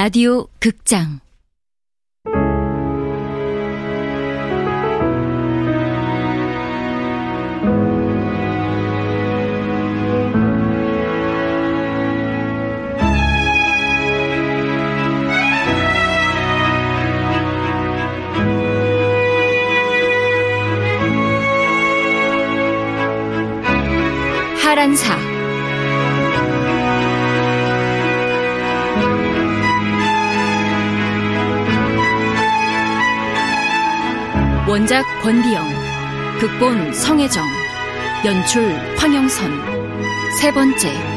라디오 극장 원작 권비영, 극본 성혜정, 연출 황영선, 세 번째.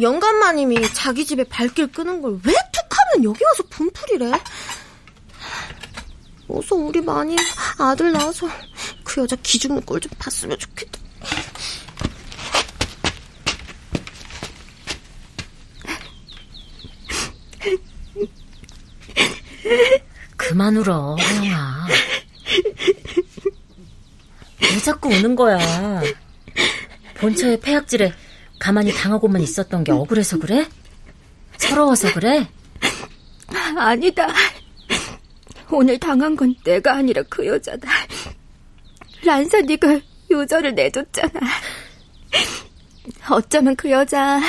영감마님이 자기 집에 발길 끄는 걸 왜 툭하면 여기 와서 분풀이래? 어서 우리 마님 아들 낳아서 그 여자 기죽는 꼴 좀 봤으면 좋겠다. 그만 울어, 하영아. 왜 자꾸 우는 거야? 본처의 폐악질에 가만히 당하고만 있었던 게 억울해서 그래? 서러워서 그래? 아니다. 오늘 당한 건 내가 아니라 그 여자다. 란사 네가 요절을 내줬잖아. 어쩌면 그 여자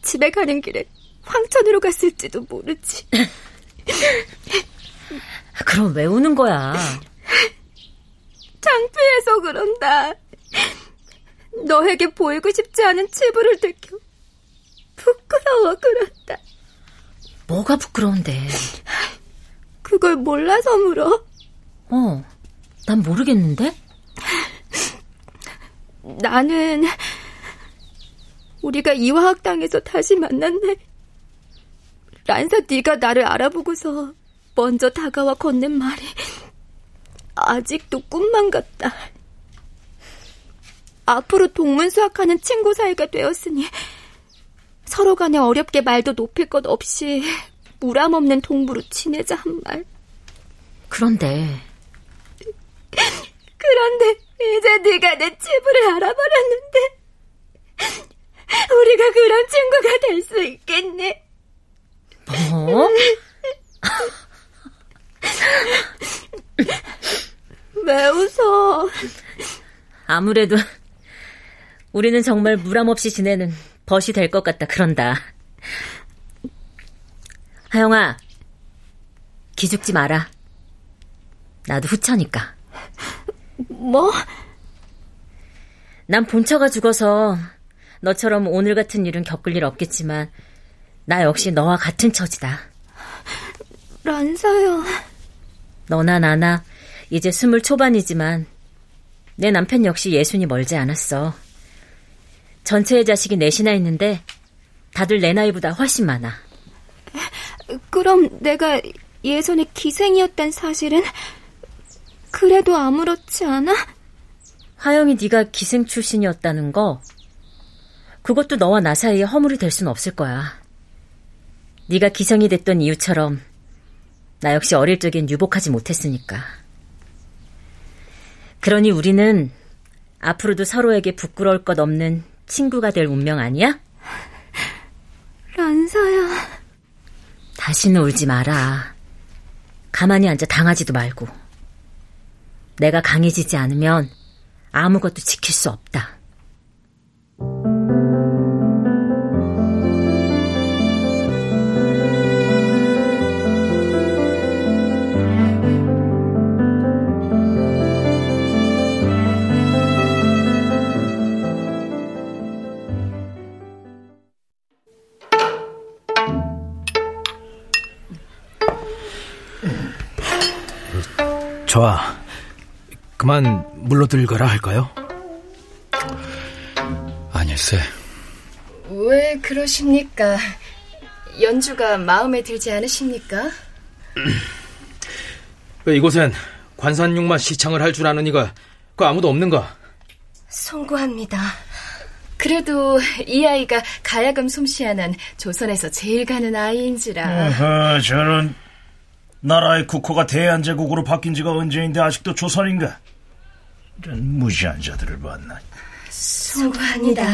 집에 가는 길에 황천으로 갔을지도 모르지. 그럼 왜 우는 거야? 창피해서 그런다. 너에게 보이고 싶지 않은 치부를 들켜 부끄러워 그런다. 뭐가 부끄러운데? 그걸 몰라서 물어? 어, 난 모르겠는데? 나는 우리가 이화학당에서 다시 만난 날 란사 네가 나를 알아보고서 먼저 다가와 건넨 말이 아직도 꿈만 같다. 앞으로 동문 수학하는 친구 사이가 되었으니 서로 간에 어렵게 말도 높일 것 없이 무람 없는 동부로 지내자 한 말. 그런데 그런데 이제 네가 내 치부를 알아버렸는데 우리가 그런 친구가 될 수 있겠네. 뭐? 왜 웃어? 아무래도 우리는 정말 무람 없이 지내는 벗이 될 것 같다 그런다. 하영아, 기죽지 마라. 나도 후처니까. 뭐? 난 본처가 죽어서 너처럼 오늘 같은 일은 겪을 일 없겠지만 나 역시 너와 같은 처지다. 란사야. 너나 나나 이제 스물 초반이지만 내 남편 역시 예순이 멀지 않았어. 전체의 자식이 넷이나 있는데 다들 내 나이보다 훨씬 많아. 그럼 내가 예전에 기생이었단 사실은 그래도 아무렇지 않아? 화영이 네가 기생 출신이었다는 거 그것도 너와 나 사이에 허물이 될 수는 없을 거야. 네가 기생이 됐던 이유처럼 나 역시 어릴 적엔 유복하지 못했으니까. 그러니 우리는 앞으로도 서로에게 부끄러울 것 없는 친구가 될 운명 아니야? 란사야. 다시는 울지 마라. 가만히 앉아 당하지도 말고. 내가 강해지지 않으면 아무것도 지킬 수 없다. 좋아. 그만 물러들거라 할까요? 아닐세. 왜 그러십니까? 연주가 마음에 들지 않으십니까? 왜 이곳엔 관산육만 시창을 할 줄 아는 이가 그 아무도 없는가? 송구합니다. 그래도 이 아이가 가야금 솜씨 하는 조선에서 제일 가는 아이인지라. 어허, 저런 나라의 국호가 대한제국으로 바뀐 지가 언제인데 아직도 조선인가? 이런 무시한 자들을 봤나. 송구합니다.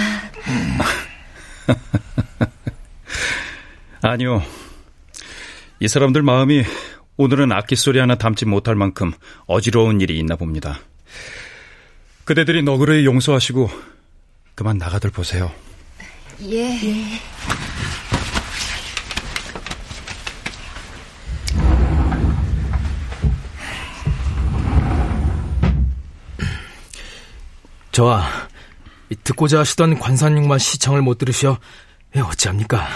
아니요. 이 사람들 마음이 오늘은 악기 소리 하나 담지 못할 만큼 어지러운 일이 있나 봅니다. 그대들이 너그러이 용서하시고 그만 나가들 보세요. 예. 예. 저와 듣고자 하시던 관사님만 시청을 못 들으셔 예, 어찌합니까?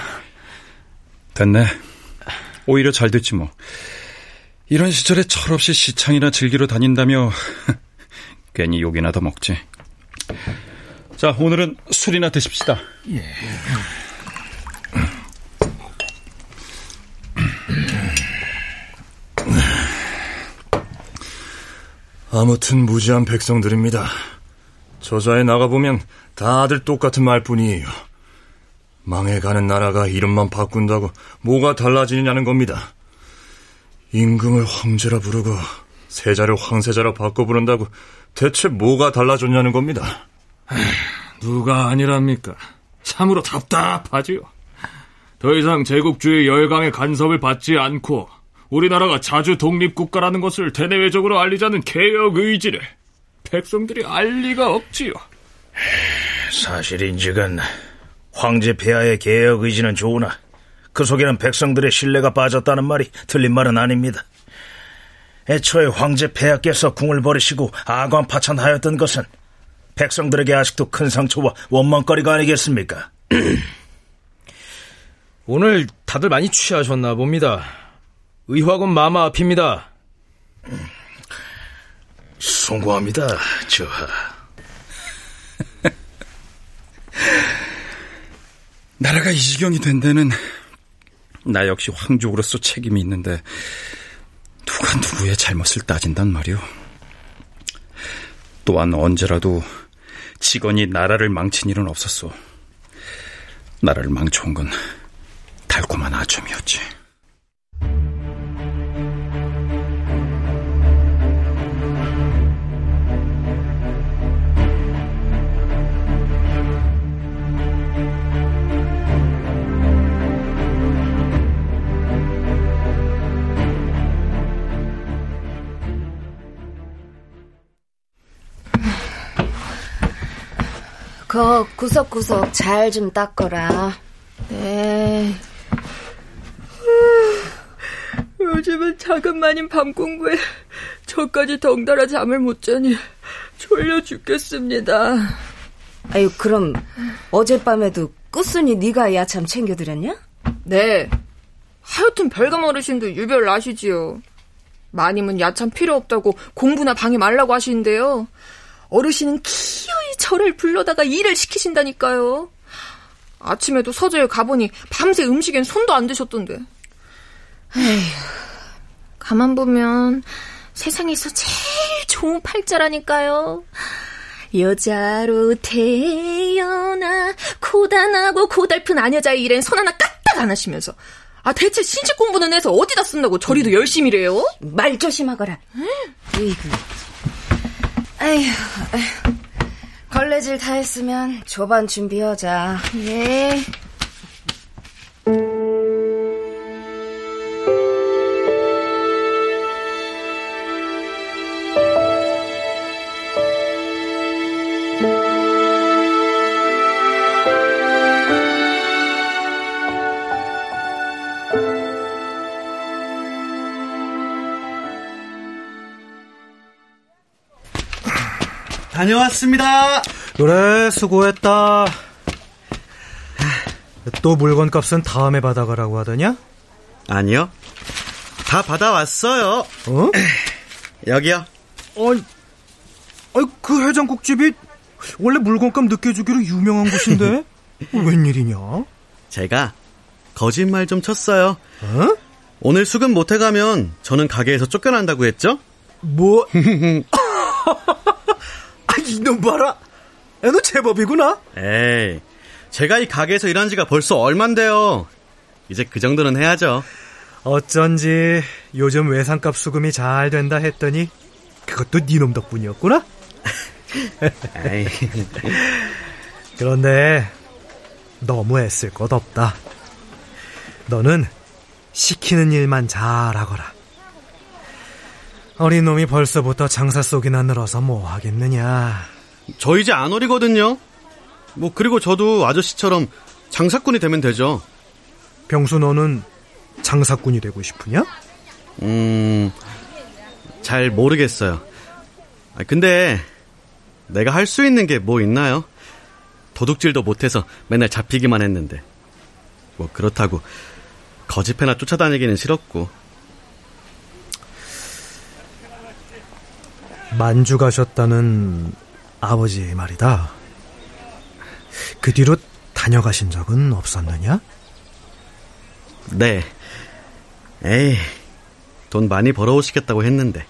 됐네. 오히려 잘 됐지 뭐. 이런 시절에 철없이 시창이나 즐기러 다닌다며 괜히 욕이나 더 먹지. 자, 오늘은 술이나 드십시다. 예. 아무튼 무지한 백성들입니다. 저자에 나가보면 다들 똑같은 말뿐이에요. 망해가는 나라가 이름만 바꾼다고 뭐가 달라지느냐는 겁니다. 임금을 황제라 부르고 세자를 황세자라 바꿔 부른다고 대체 뭐가 달라졌냐는 겁니다. 누가 아니랍니까? 참으로 답답하지요. 더 이상 제국주의 열강의 간섭을 받지 않고 우리나라가 자주 독립국가라는 것을 대내외적으로 알리자는 개혁 의지를 백성들이 알 리가 없지요. 사실인 즉은 황제 폐하의 개혁 의지는 좋으나 그 속에는 백성들의 신뢰가 빠졌다는 말이 틀린 말은 아닙니다. 애초에 황제 폐하께서 궁을 버리시고 아관 파천하였던 것은 백성들에게 아직도 큰 상처와 원망거리가 아니겠습니까? 오늘 다들 많이 취하셨나 봅니다. 의화군 마마 앞입니다. 송구합니다, 저하. 나라가 이 지경이 된 데는 나 역시 황족으로서 책임이 있는데 누가 누구의 잘못을 따진단 말이오. 또한 언제라도 직원이 나라를 망친 일은 없었소. 나라를 망쳐온 건 달콤한 아첨이었지. 그 구석구석 잘 좀 닦거라. 네. 요즘은 자금만인 밤 공부에 저까지 덩달아 잠을 못 자니 졸려 죽겠습니다. 아유 그럼 어젯밤에도 끝순이 네가 야참 챙겨드렸냐? 네. 하여튼 별감 어르신도 유별 나시지요. 마님은 야참 필요 없다고 공부나 방해 말라고 하시는데요. 어르신은 기어이 저를 불러다가 일을 시키신다니까요. 아침에도 서재에 가보니 밤새 음식엔 손도 안 대셨던데. 에휴, 가만 보면 세상에서 제일 좋은 팔자라니까요. 여자로 태어나 고단하고 고달픈 아녀자의 일엔 손 하나 까딱 안 하시면서 아 대체 신체 공부는 해서 어디다 쓴다고 저리도 열심히래요? 말 조심하거라. 으이구. 아휴, 걸레질 다 했으면 조반 준비하자. 예. 다녀왔습니다. 그래, 수고했다. 또 물건 값은 다음에 받아가라고 하더냐? 아니요. 다 받아왔어요. 어? 여기요. 아이, 그 해장국집이 원래 물건값 늦게 주기로 유명한 곳인데? 웬일이냐? 제가 거짓말 좀 쳤어요. 어? 오늘 수급 못 해가면 저는 가게에서 쫓겨난다고 했죠? 뭐? 아, 이놈 봐라. 너 제법이구나. 에이, 제가 이 가게에서 일한 지가 벌써 얼만데요. 이제 그 정도는 해야죠. 어쩐지 요즘 외상값 수금이 잘 된다 했더니 그것도 니놈 덕분이었구나. 그런데 너무 애쓸 것 없다. 너는 시키는 일만 잘하거라. 어린 놈이 벌써부터 장사 속이나 늘어서 뭐 하겠느냐. 저 이제 안 어리거든요. 뭐 그리고 저도 아저씨처럼 장사꾼이 되면 되죠. 병수 너는 장사꾼이 되고 싶으냐? 음, 잘 모르겠어요. 근데 내가 할 수 있는 게 뭐 있나요? 도둑질도 못해서 맨날 잡히기만 했는데. 뭐 그렇다고 거짓패나 쫓아다니기는 싫었고. 만주 가셨다는 아버지 말이다. 그 뒤로 다녀가신 적은 없었느냐? 네. 에이, 돈 많이 벌어오시겠다고 했는데.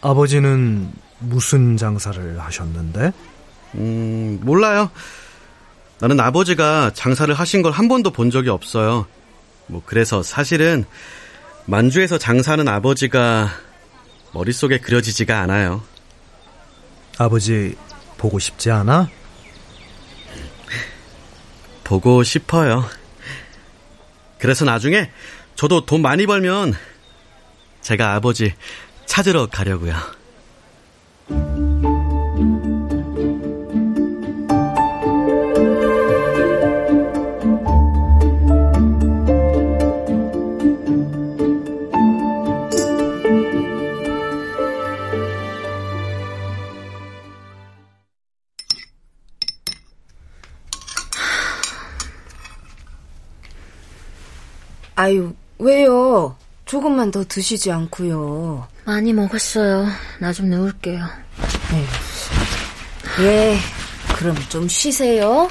아버지는 무슨 장사를 하셨는데? 음, 몰라요. 나는 아버지가 장사를 하신 걸 한 번도 본 적이 없어요. 뭐, 그래서 사실은 만주에서 장사하는 아버지가 머릿속에 그려지지가 않아요. 아버지 보고 싶지 않아? 보고 싶어요. 그래서 나중에 저도 돈 많이 벌면 제가 아버지 찾으러 가려고요. 조금만 더 드시지 않고요. 많이 먹었어요. 나 좀 누울게요. 예, 그럼 좀 쉬세요.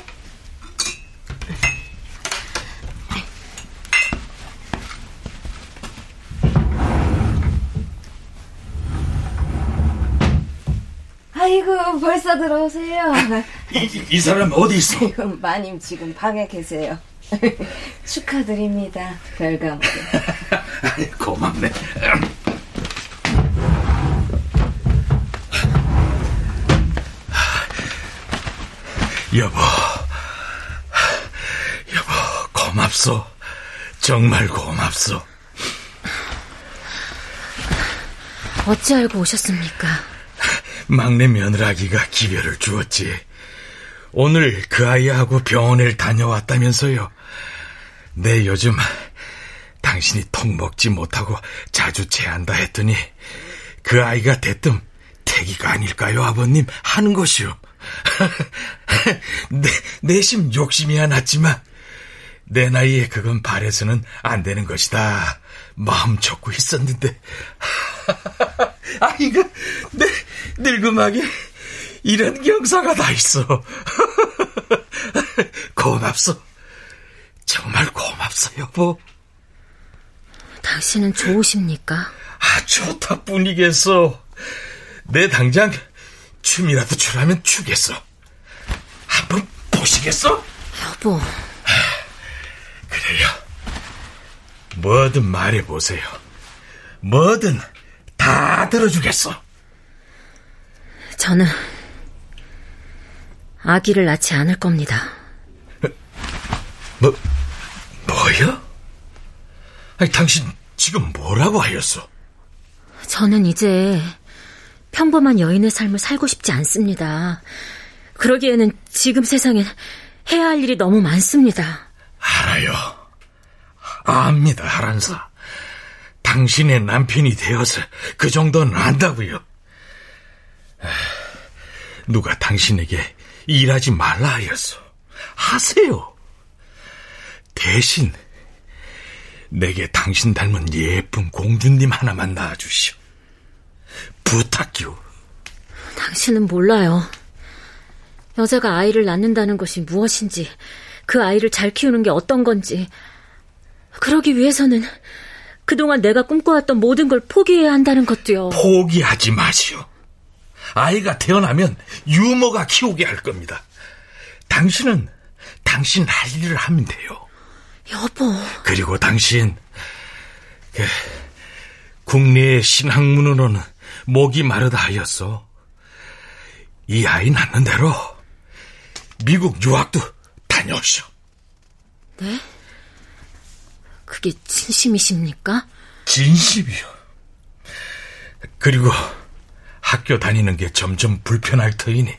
아이고, 벌써 들어오세요. 이, 이 사람 어디 있어? 이건 마님 지금 방에 계세요. 축하드립니다. 별감. 고맙네. 여보, 여보, 고맙소. 정말 고맙소. 어찌 알고 오셨습니까? 막내 며느라기가 기별을 주었지. 오늘 그 아이하고 병원을 다녀왔다면서요. 내 요즘 당신이 통 먹지 못하고 자주 체한다 했더니 그 아이가 대뜸 태기가 아닐까요, 아버님? 하는 것이요. 내, 내심 욕심이 하났지만 내 나이에 그건 바래서는 안 되는 것이다. 마음 접고 있었는데 아이가 내 늙음하게 이런 경사가 다 있어. 고맙소. 정말 고맙소, 여보. 당신은 좋으십니까? 아, 좋다 뿐이겠어. 내 당장 춤이라도 추라면 추겠어. 한번 보시겠어? 여보. 그래요. 뭐든 말해보세요. 뭐든 다 들어주겠어. 저는 아기를 낳지 않을 겁니다. 뭐, 뭐요? 아니, 당신 지금 뭐라고 하였어? 저는 이제 평범한 여인의 삶을 살고 싶지 않습니다. 그러기에는 지금 세상엔 해야 할 일이 너무 많습니다. 알아요. 압니다, 하란사. 당신의 남편이 되어서 그 정도는 안다고요. 누가 당신에게 일하지 말라 하였어. 하세요. 대신 내게 당신 닮은 예쁜 공주님 하나만 낳아주시오. 부탁이오. 당신은 몰라요. 여자가 아이를 낳는다는 것이 무엇인지, 그 아이를 잘 키우는 게 어떤 건지. 그러기 위해서는 그동안 내가 꿈꿔왔던 모든 걸 포기해야 한다는 것도요. 포기하지 마시오. 아이가 태어나면 유머가 키우게 할 겁니다. 당신은 당신 할 일을 하면 돼요. 여보. 그리고 당신, 그, 국내의 신학문으로는 목이 마르다 하였어. 이 아이 낳는 대로 미국 유학도 다녀오시오. 네? 그게 진심이십니까? 진심이요. 그리고 학교 다니는 게 점점 불편할 터이니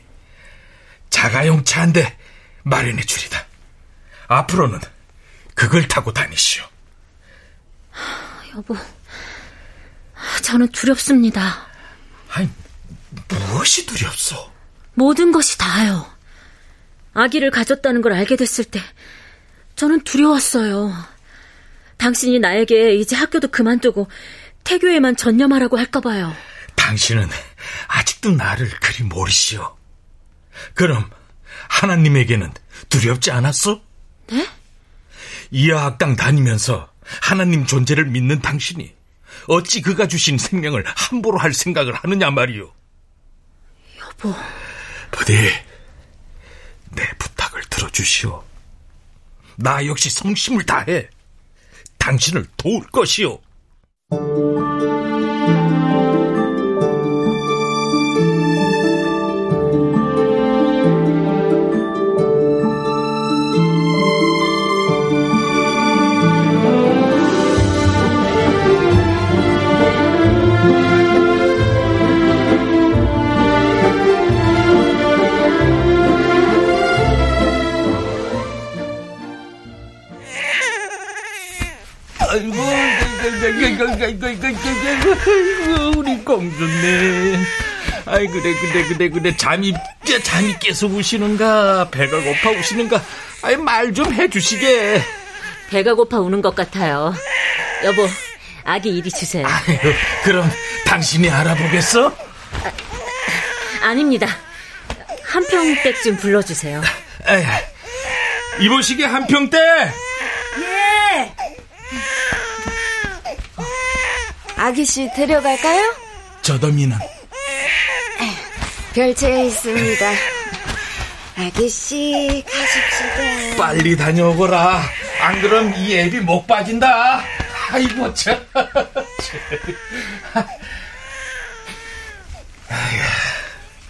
자가용 차한대 마련해 주리다. 앞으로는 그걸 타고 다니시오. 여보, 저는 두렵습니다. 아니, 무엇이 두렵소? 모든 것이 다요. 아기를 가졌다는 걸 알게 됐을 때 저는 두려웠어요. 당신이 나에게 이제 학교도 그만두고 태교에만 전념하라고 할까 봐요. 당신은 아직도 나를 그리 모르시오. 그럼 하나님에게는 두렵지 않았어? 네? 이하학당 다니면서 하나님 존재를 믿는 당신이 어찌 그가 주신 생명을 함부로 할 생각을 하느냐 말이오. 여보. 부디 내 부탁을 들어주시오. 나 역시 성심을 다해 당신을 도울 것이오. 아이고, 우리 공주네. 아이, 그래, 그래, 그래, 그래. 잠이, 잠이 깨서 우시는가? 배가 고파 우시는가? 아이, 말 좀 해주시게. 배가 고파 우는 것 같아요. 여보, 아기 이리 주세요. 아유, 그럼 당신이 알아보겠어? 아, 닙니다 한 평댁 좀 불러주세요. 에이, 이보시게 한 평대. 아기씨 데려갈까요? 저더미는 별채에 있습니다. 아기씨 가십시다. 빨리 다녀오거라. 안 그럼 이 앱이 목 빠진다. 아이고 참.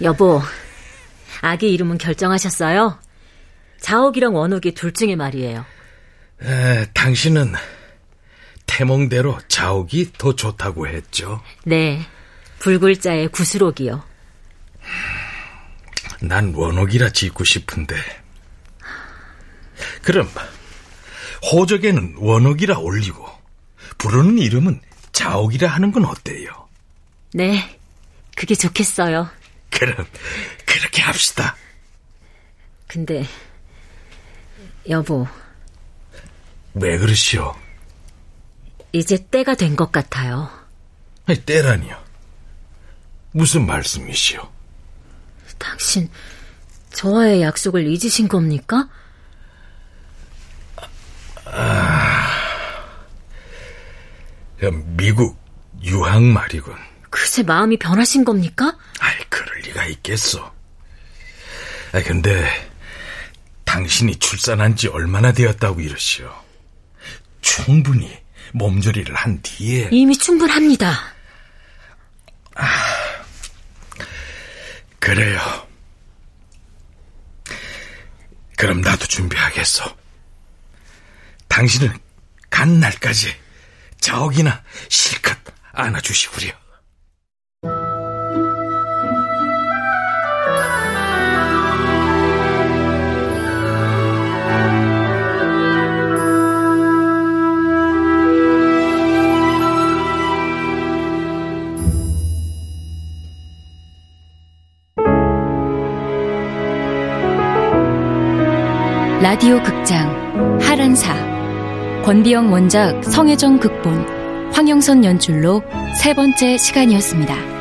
여보, 아기 이름은 결정하셨어요? 자옥이랑 원옥이 둘 중에 말이에요. 에, 당신은 태몽대로 자옥이 더 좋다고 했죠. 네, 불글자의 구슬옥이요. 난 원옥이라 짓고 싶은데. 그럼 호적에는 원옥이라 올리고 부르는 이름은 자옥이라 하는 건 어때요? 네, 그게 좋겠어요. 그럼 그렇게 합시다. 근데 여보, 왜 그러시오? 이제 때가 된 것 같아요. 아니, 때라니요. 무슨 말씀이시오? 당신 저와의 약속을 잊으신 겁니까? 아, 미국 유학 말이군. 그새 마음이 변하신 겁니까? 아이, 그럴 리가 있겠소. 아, 근데 당신이 출산한 지 얼마나 되었다고 이러시오. 충분히 몸조리를 한 뒤에 이미 충분합니다. 아, 그래요. 그럼 나도 준비하겠어. 당신은 간 날까지 저기나 실컷 안아주시구려. 라디오 극장 하란사 권비영 원작 성혜정 극본 황영선 연출로 세 번째 시간이었습니다.